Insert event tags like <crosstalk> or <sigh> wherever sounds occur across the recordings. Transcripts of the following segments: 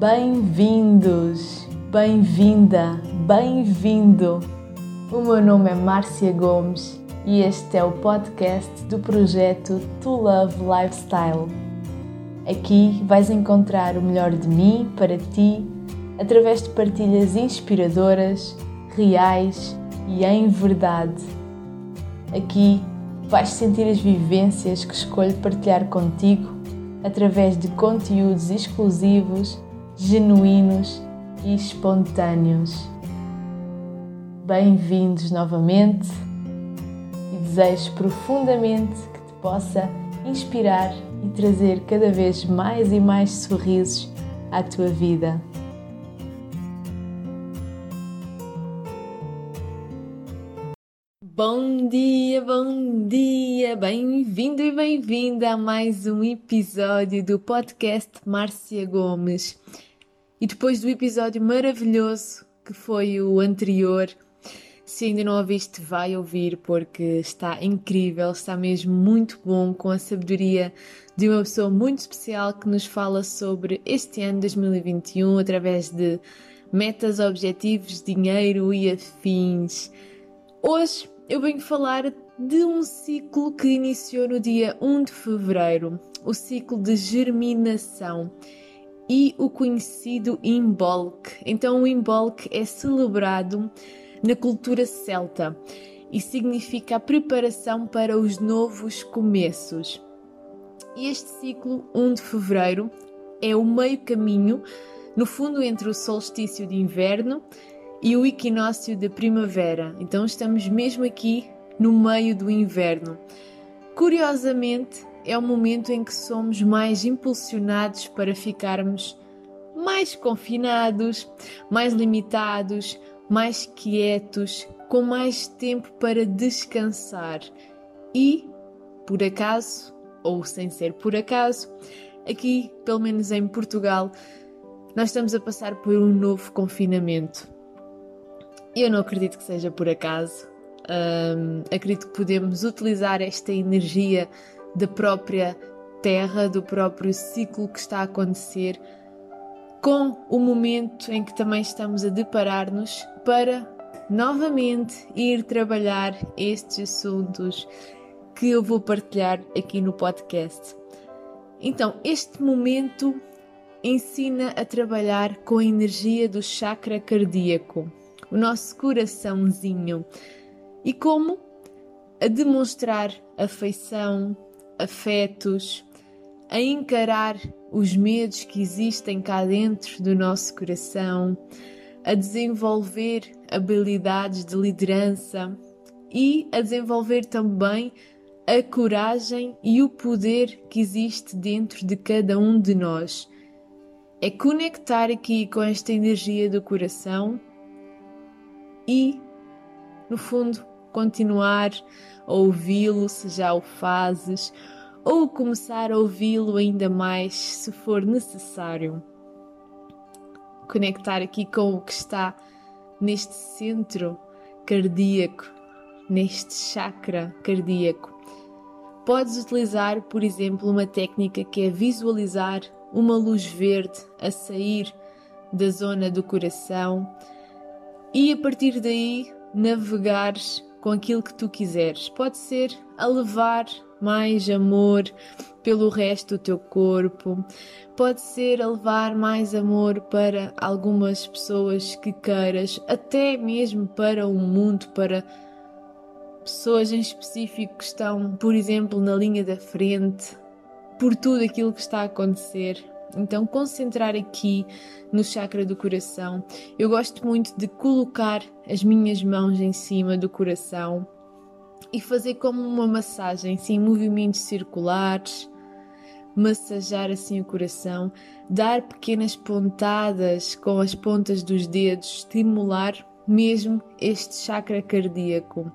Bem-vindos, bem-vinda, bem-vindo. O meu nome é Márcia Gomes e este é o podcast do projeto To Love Lifestyle. Aqui vais encontrar o melhor de mim para ti através de partilhas inspiradoras, reais e em verdade. Aqui vais sentir as vivências que escolho partilhar contigo através de conteúdos exclusivos, genuínos e espontâneos. Bem-vindos novamente e desejo profundamente que te possa inspirar e trazer cada vez mais e mais sorrisos à tua vida. Bom dia, bom dia! Bem-vindo e bem-vinda a mais um episódio do podcast Márcia Gomes. E depois do episódio maravilhoso que foi o anterior, se ainda não ouviste, vai ouvir porque está incrível, está mesmo muito bom com a sabedoria de uma pessoa muito especial que nos fala sobre este ano 2021 através de metas, objetivos, dinheiro e afins. Hoje eu venho falar de um ciclo que iniciou no dia 1 de fevereiro, o ciclo de germinação e o conhecido Imbolc. Então, o Imbolc é celebrado na cultura celta e significa a preparação para os novos começos. E este ciclo, 1 de fevereiro, é o meio caminho, no fundo, entre o solstício de inverno e o equinócio da primavera. Então estamos mesmo aqui no meio do inverno. Curiosamente, é o momento em que somos mais impulsionados para ficarmos mais confinados, mais limitados, mais quietos, com mais tempo para descansar. E, por acaso, ou sem ser por acaso, aqui, pelo menos em Portugal, nós estamos a passar por um novo confinamento. Eu não acredito que seja por acaso. Acredito que podemos utilizar esta energia da própria Terra, do próprio ciclo que está a acontecer, com o momento em que também estamos a deparar-nos para novamente ir trabalhar estes assuntos que eu vou partilhar aqui no podcast. Então, este momento ensina a trabalhar com a energia do chakra cardíaco o nosso coraçãozinho. E como? A demonstrar afeição, afetos, a encarar os medos que existem cá dentro do nosso coração, a desenvolver habilidades de liderança e a desenvolver também a coragem e o poder que existe dentro de cada um de nós. É conectar aqui com esta energia do coração e, no fundo, continuar a ouvi-lo se já o fazes, ou começar a ouvi-lo ainda mais se for necessário. Conectar aqui com o que está neste centro cardíaco, neste chakra cardíaco. Podes utilizar, por exemplo, uma técnica que é visualizar uma luz verde a sair da zona do coração e a partir daí navegares com aquilo que tu quiseres. Pode ser a levar mais amor pelo resto do teu corpo, pode ser a levar mais amor para algumas pessoas que queiras, até mesmo para o mundo, para pessoas em específico que estão, por exemplo, na linha da frente, por tudo aquilo que está a acontecer. Então, concentrar aqui no chakra do coração. Eu gosto muito de colocar as minhas mãos em cima do coração e fazer como uma massagem, sim, movimentos circulares, massajar assim o coração, dar pequenas pontadas com as pontas dos dedos, estimular mesmo este chakra cardíaco.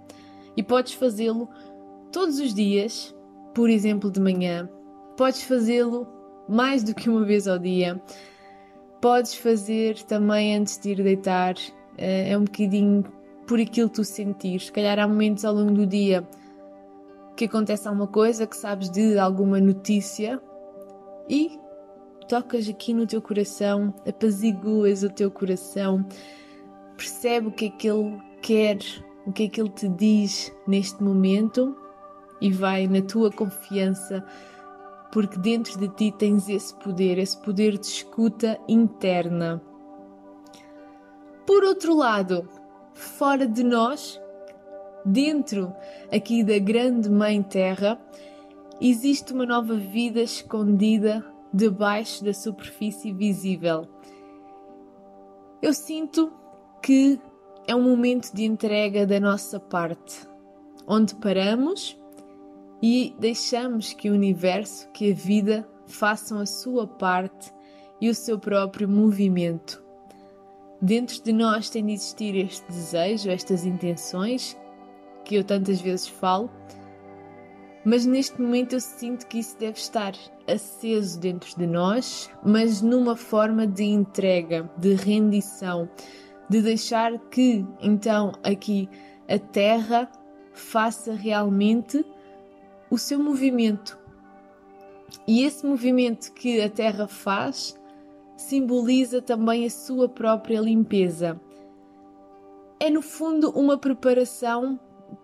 E podes fazê-lo todos os dias, por exemplo, de manhã. Podes fazê-lo mais do que uma vez ao dia. Podes fazer também antes de ir deitar, é um bocadinho por aquilo que tu sentires. Se calhar há momentos ao longo do dia que acontece alguma coisa, que sabes de alguma notícia e tocas aqui no teu coração, apaziguas o teu coração, percebe o que é que Ele quer, o que é que Ele te diz neste momento e vai na tua confiança, porque dentro de ti tens esse poder, esse poder de escuta interna. Por outro lado, fora de nós, dentro aqui da grande Mãe Terra, existe uma nova vida escondida debaixo da superfície visível. Eu sinto que é um momento de entrega da nossa parte, onde paramos e deixamos que o universo, que a vida façam a sua parte e o seu próprio movimento. Dentro de nós tem de existir este desejo, estas intenções que eu tantas vezes falo, mas neste momento eu sinto que isso deve estar aceso dentro de nós, mas numa forma de entrega, de rendição, de deixar que então aqui a Terra faça realmente o seu movimento. E esse movimento que a Terra faz simboliza também a sua própria limpeza. É no fundo uma preparação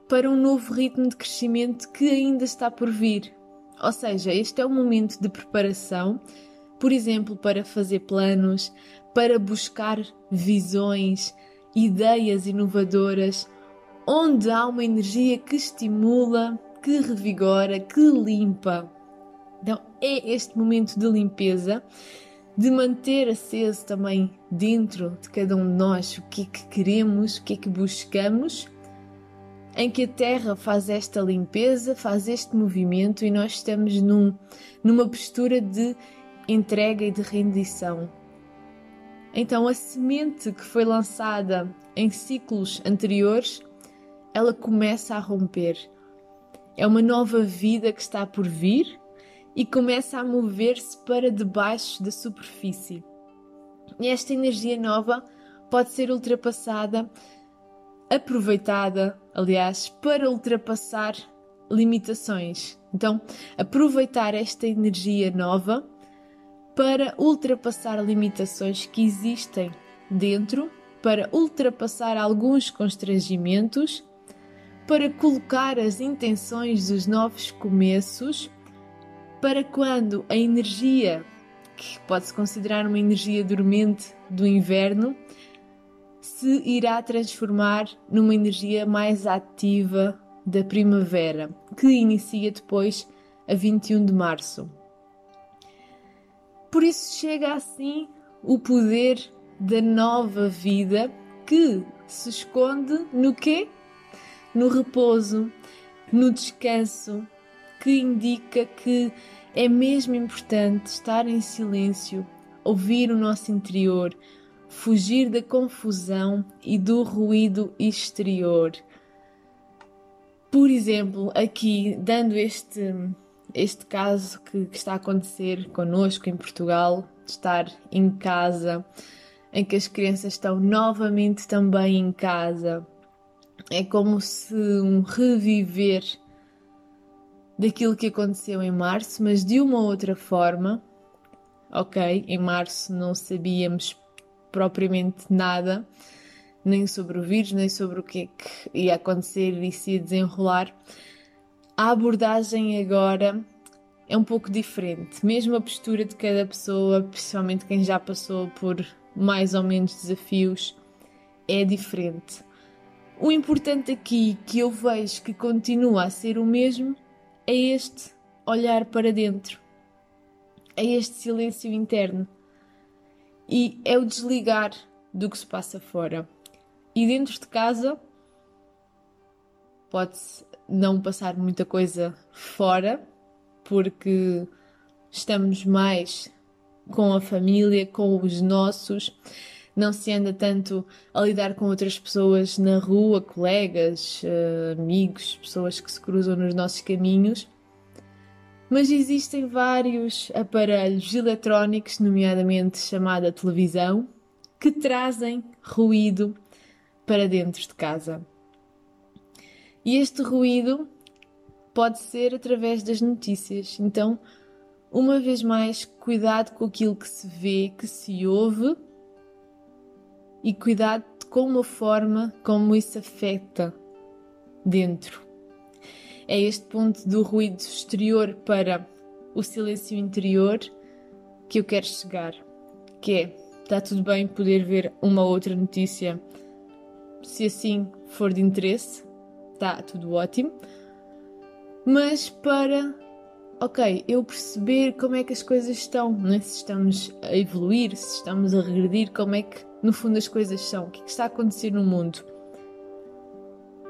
para um novo ritmo de crescimento que ainda está por vir. Ou seja, este é um momento de preparação, por exemplo, para fazer planos, para buscar visões, ideias inovadoras, onde há uma energia que estimula, que revigora, que limpa. Então, é este momento de limpeza, de manter aceso também dentro de cada um de nós o que é que queremos, o que é que buscamos em que a Terra faz esta limpeza, faz este movimento e nós estamos num, numa postura de entrega e de rendição. Então, a semente que foi lançada em ciclos anteriores, ela começa a romper. É uma nova vida que está por vir e começa a mover-se para debaixo da superfície. E esta energia nova pode ser ultrapassada aproveitada, aliás, para ultrapassar limitações. Então, aproveitar esta energia nova para ultrapassar limitações que existem dentro, para ultrapassar alguns constrangimentos, para colocar as intenções dos novos começos, para quando a energia, que pode-se considerar uma energia dormente do inverno, se irá transformar numa energia mais ativa da primavera, que inicia depois a 21 de março. Por isso chega assim o poder da nova vida que se esconde no quê? No repouso, no descanso, que indica que é mesmo importante estar em silêncio, ouvir o nosso interior, fugir da confusão e do ruído exterior. Por exemplo, aqui, dando este, este caso que, que está a acontecer connosco em Portugal, estar em casa, em que as crianças estão novamente também em casa. É como se um reviver daquilo que aconteceu em março, mas de uma outra forma. Ok, em março não sabíamos propriamente nada, nem sobre o vírus, nem sobre o que é que ia acontecer e se ia desenrolar. A abordagem agora é um pouco diferente, mesmo a postura de cada pessoa, principalmente quem já passou por mais ou menos desafios, é diferente. O importante aqui que eu vejo que continua a ser o mesmo é este olhar para dentro, é este silêncio interno. E é o desligar do que se passa fora. E dentro de casa pode-se não passar muita coisa fora, porque estamos mais com a família, com os nossos, não se anda tanto a lidar com outras pessoas na rua, colegas, eh, amigos, pessoas que se cruzam nos nossos caminhos mas existem vários aparelhos eletrónicos, nomeadamente chamada televisão, que trazem ruído para dentro de casa. E este ruído pode ser através das notícias. Então, uma vez mais, cuidado com aquilo que se vê, que se ouve e cuidado com a forma como isso afeta dentro. É este ponto do ruído exterior para o silêncio interior que eu quero chegar, que é, está tudo bem poder ver uma outra notícia, se assim for de interesse, está tudo ótimo, mas para, ok, eu perceber como é que as coisas estão, né? se estamos a evoluir, se estamos a regredir, como é que no fundo as coisas são, o que, é que está a acontecer no mundo,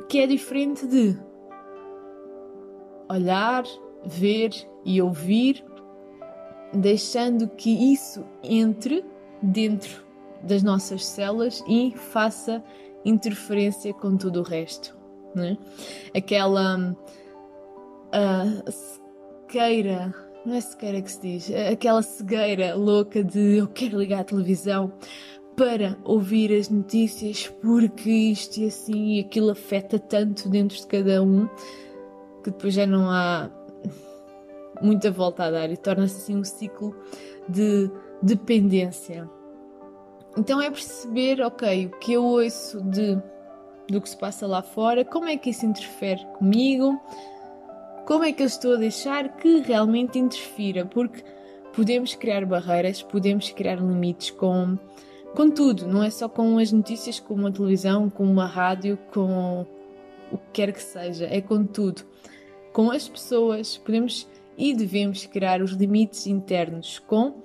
que é diferente de olhar, ver e ouvir, deixando que isso entre dentro das nossas células e faça interferência com tudo o resto. Né? Aquela uh, sequeira, não é sequeira que se diz, aquela cegueira louca de eu quero ligar a televisão para ouvir as notícias porque isto e assim e aquilo afeta tanto dentro de cada um que depois já não há muita volta a dar e torna-se assim um ciclo de dependência. Então é perceber, ok, o que eu ouço de, do que se passa lá fora, como é que isso interfere comigo, como é que eu estou a deixar que realmente interfira, porque podemos criar barreiras, podemos criar limites com, com tudo, não é só com as notícias, com uma televisão, com uma rádio, com o que quer que seja, é com tudo com as pessoas, podemos e devemos criar os limites internos com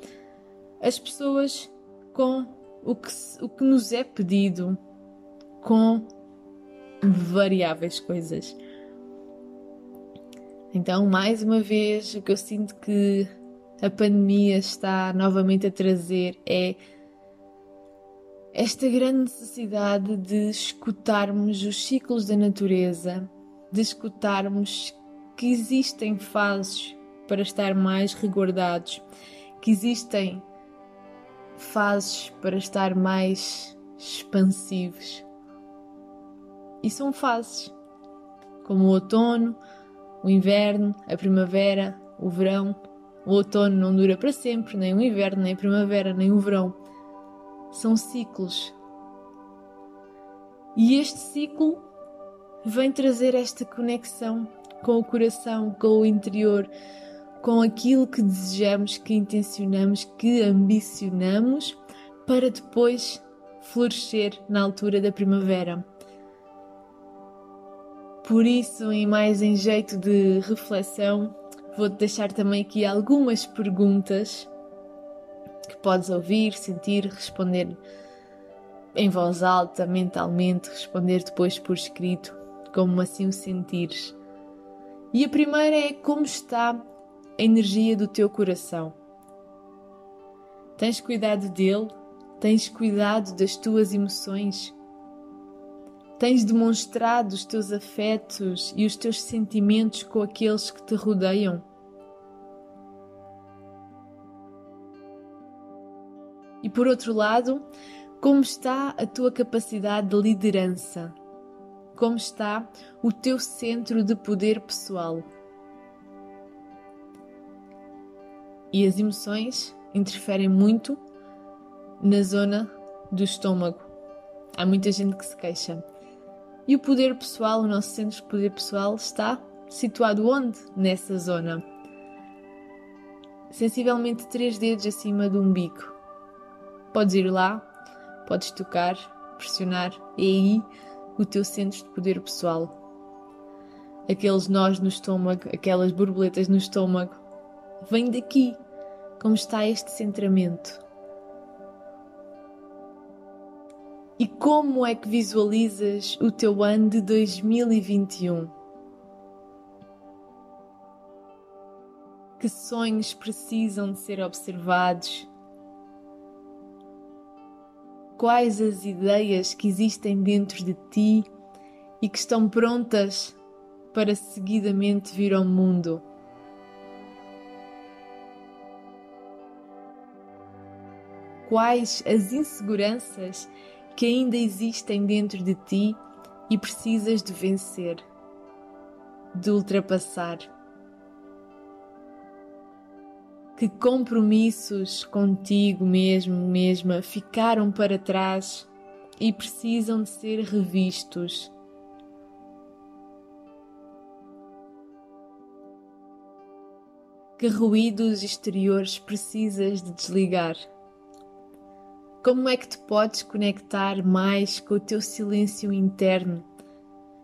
as pessoas, com o que, o que nos é pedido, com variáveis coisas. Então, mais uma vez, o que eu sinto que a pandemia está novamente a trazer é esta grande necessidade de escutarmos os ciclos da natureza, de escutarmos que existem fases para estar mais reguardados, que existem fases para estar mais expansivos. E são fases, como o outono, o inverno, a primavera, o verão. O outono não dura para sempre, nem o inverno, nem a primavera, nem o verão. São ciclos. E este ciclo vem trazer esta conexão com o coração, com o interior, com aquilo que desejamos, que intencionamos, que ambicionamos, para depois florescer na altura da primavera. Por isso, e mais em jeito de reflexão, vou-te deixar também aqui algumas perguntas que podes ouvir, sentir, responder em voz alta, mentalmente, responder depois por escrito, como assim o sentires. E a primeira é como está a energia do teu coração. Tens cuidado dele? Tens cuidado das tuas emoções? Tens demonstrado os teus afetos e os teus sentimentos com aqueles que te rodeiam? E por outro lado, como está a tua capacidade de liderança? como está o teu centro de poder pessoal. E as emoções interferem muito na zona do estômago. Há muita gente que se queixa. E o poder pessoal, o nosso centro de poder pessoal, está situado onde? Nessa zona. Sensivelmente três dedos acima do umbigo. Podes ir lá, podes tocar, pressionar, e aí o teu centro de poder pessoal. Aqueles nós no estômago, aquelas borboletas no estômago, vem daqui. Como está este centramento? E como é que visualizas o teu ano de 2021? Que sonhos precisam de ser observados? Quais as ideias que existem dentro de ti e que estão prontas para seguidamente vir ao mundo. Quais as inseguranças que ainda existem dentro de ti e precisas de vencer, de ultrapassar. Que compromissos contigo mesmo, mesma, ficaram para trás e precisam de ser revistos. Que ruídos exteriores precisas de desligar? Como é que te podes conectar mais com o teu silêncio interno?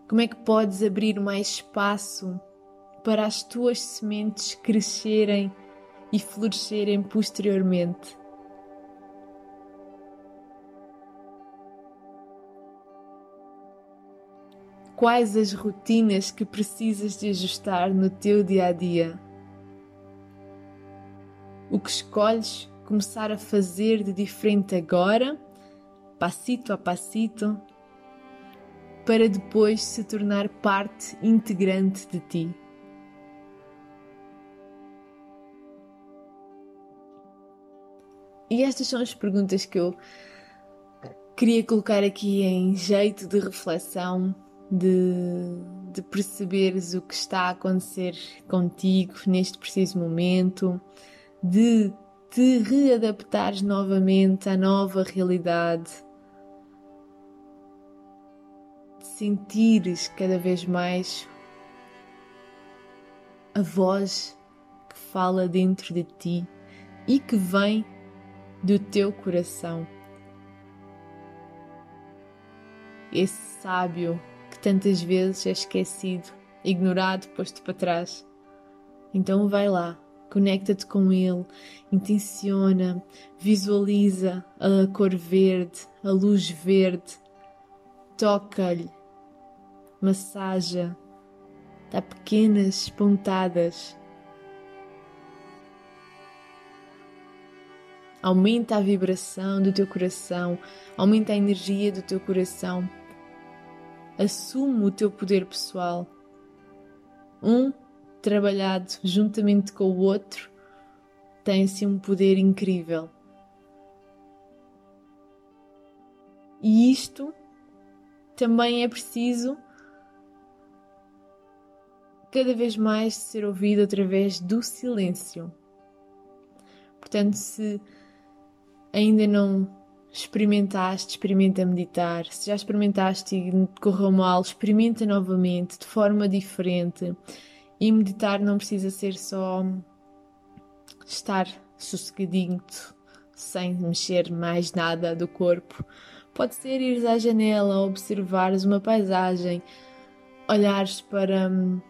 Como é que podes abrir mais espaço para as tuas sementes crescerem e florescerem posteriormente? Quais as rotinas que precisas de ajustar no teu dia a dia? O que escolhes começar a fazer de diferente agora, passito a passito, para depois se tornar parte integrante de ti. E estas são as perguntas que eu queria colocar aqui em jeito de reflexão, de, de perceberes o que está a acontecer contigo neste preciso momento, de te readaptares novamente à nova realidade, de sentires cada vez mais a voz que fala dentro de ti e que vem do teu coração. Esse sábio que tantas vezes é esquecido, ignorado, posto para trás. Então vai lá, conecta-te com ele, intenciona, visualiza a cor verde, a luz verde, toca-lhe, massaja, dá pequenas pontadas. Aumenta a vibração do teu coração, aumenta a energia do teu coração. Assume o teu poder pessoal. Um trabalhado juntamente com o outro, tem assim um poder incrível. E isto também é preciso cada vez mais ser ouvido através do silêncio. Portanto, se ainda não experimentaste, experimenta meditar. Se já experimentaste e correu mal, experimenta novamente, de forma diferente. E meditar não precisa ser só estar sossegadinho, sem mexer mais nada do corpo. Pode ser ir à janela, observares uma paisagem, olhares para hum,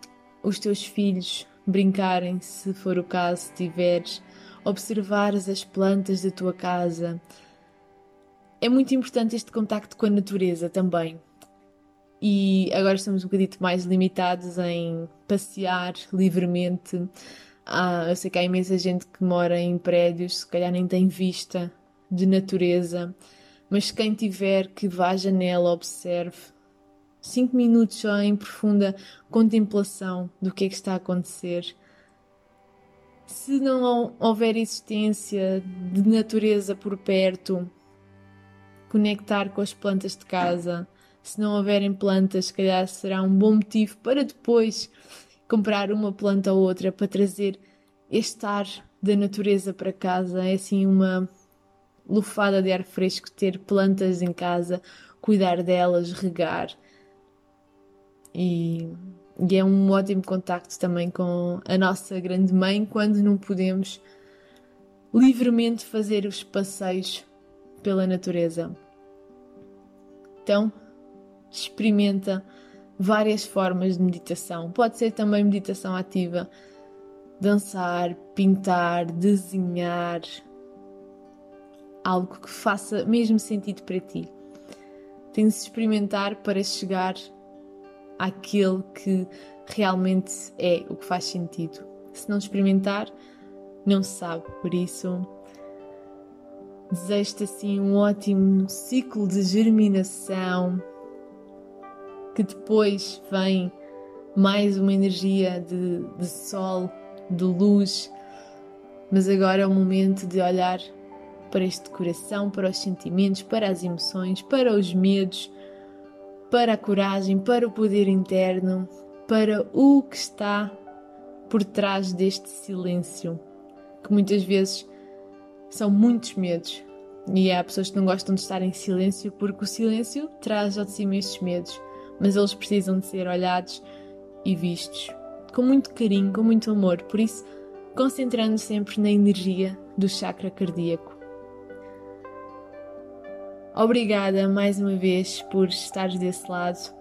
os teus filhos brincarem, se for o caso, se tiveres, observares as plantas da tua casa. É muito importante este contacto com a natureza também e agora estamos um bocadito mais limitados em passear livremente. Ah, eu sei que há imensa gente que mora em prédios, se calhar nem tem vista de natureza, mas quem tiver que vá à janela, observe. Cinco minutos só em profunda contemplação do que é que está a acontecer. Se não houver existência de natureza por perto, conectar com as plantas de casa, se não houverem plantas, se calhar será um bom motivo para depois comprar uma planta ou outra para trazer este ar da natureza para casa. É assim uma lufada de ar fresco ter plantas em casa, cuidar delas, regar. E, e é um ótimo contacto também com a nossa grande mãe quando não podemos livremente fazer os passeios pela natureza. Então, experimenta várias formas de meditação. Pode ser também meditação ativa, dançar, pintar, desenhar, algo que faça mesmo sentido para ti. Tem de experimentar para chegar àquele que realmente é o que faz sentido. Se não experimentar, não se sabe. Por isso, desejo-te assim um ótimo ciclo de germinação que depois vem mais uma energia de, de sol, de luz, mas agora é o momento de olhar para este coração, para os sentimentos, para as emoções, para os medos, para a coragem, para o poder interno, para o que está por trás deste silêncio que muitas vezes são muitos medos. E há pessoas que não gostam de estar em silêncio porque o silêncio traz ao de cima estes medos, mas eles precisam de ser olhados e vistos com muito carinho, com muito amor. Por isso, concentrando sempre na energia do chakra cardíaco. Obrigada mais uma vez por estares desse lado,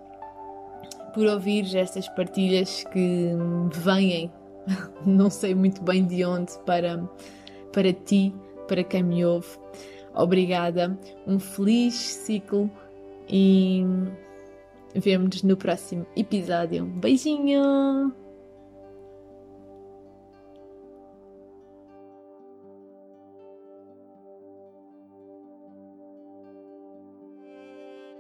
por ouvir estas partilhas que vêm, <laughs> não sei muito bem de onde, para, para ti, para quem me ouve. Obrigada, um feliz ciclo e vemos-nos no próximo episódio. Beijinho!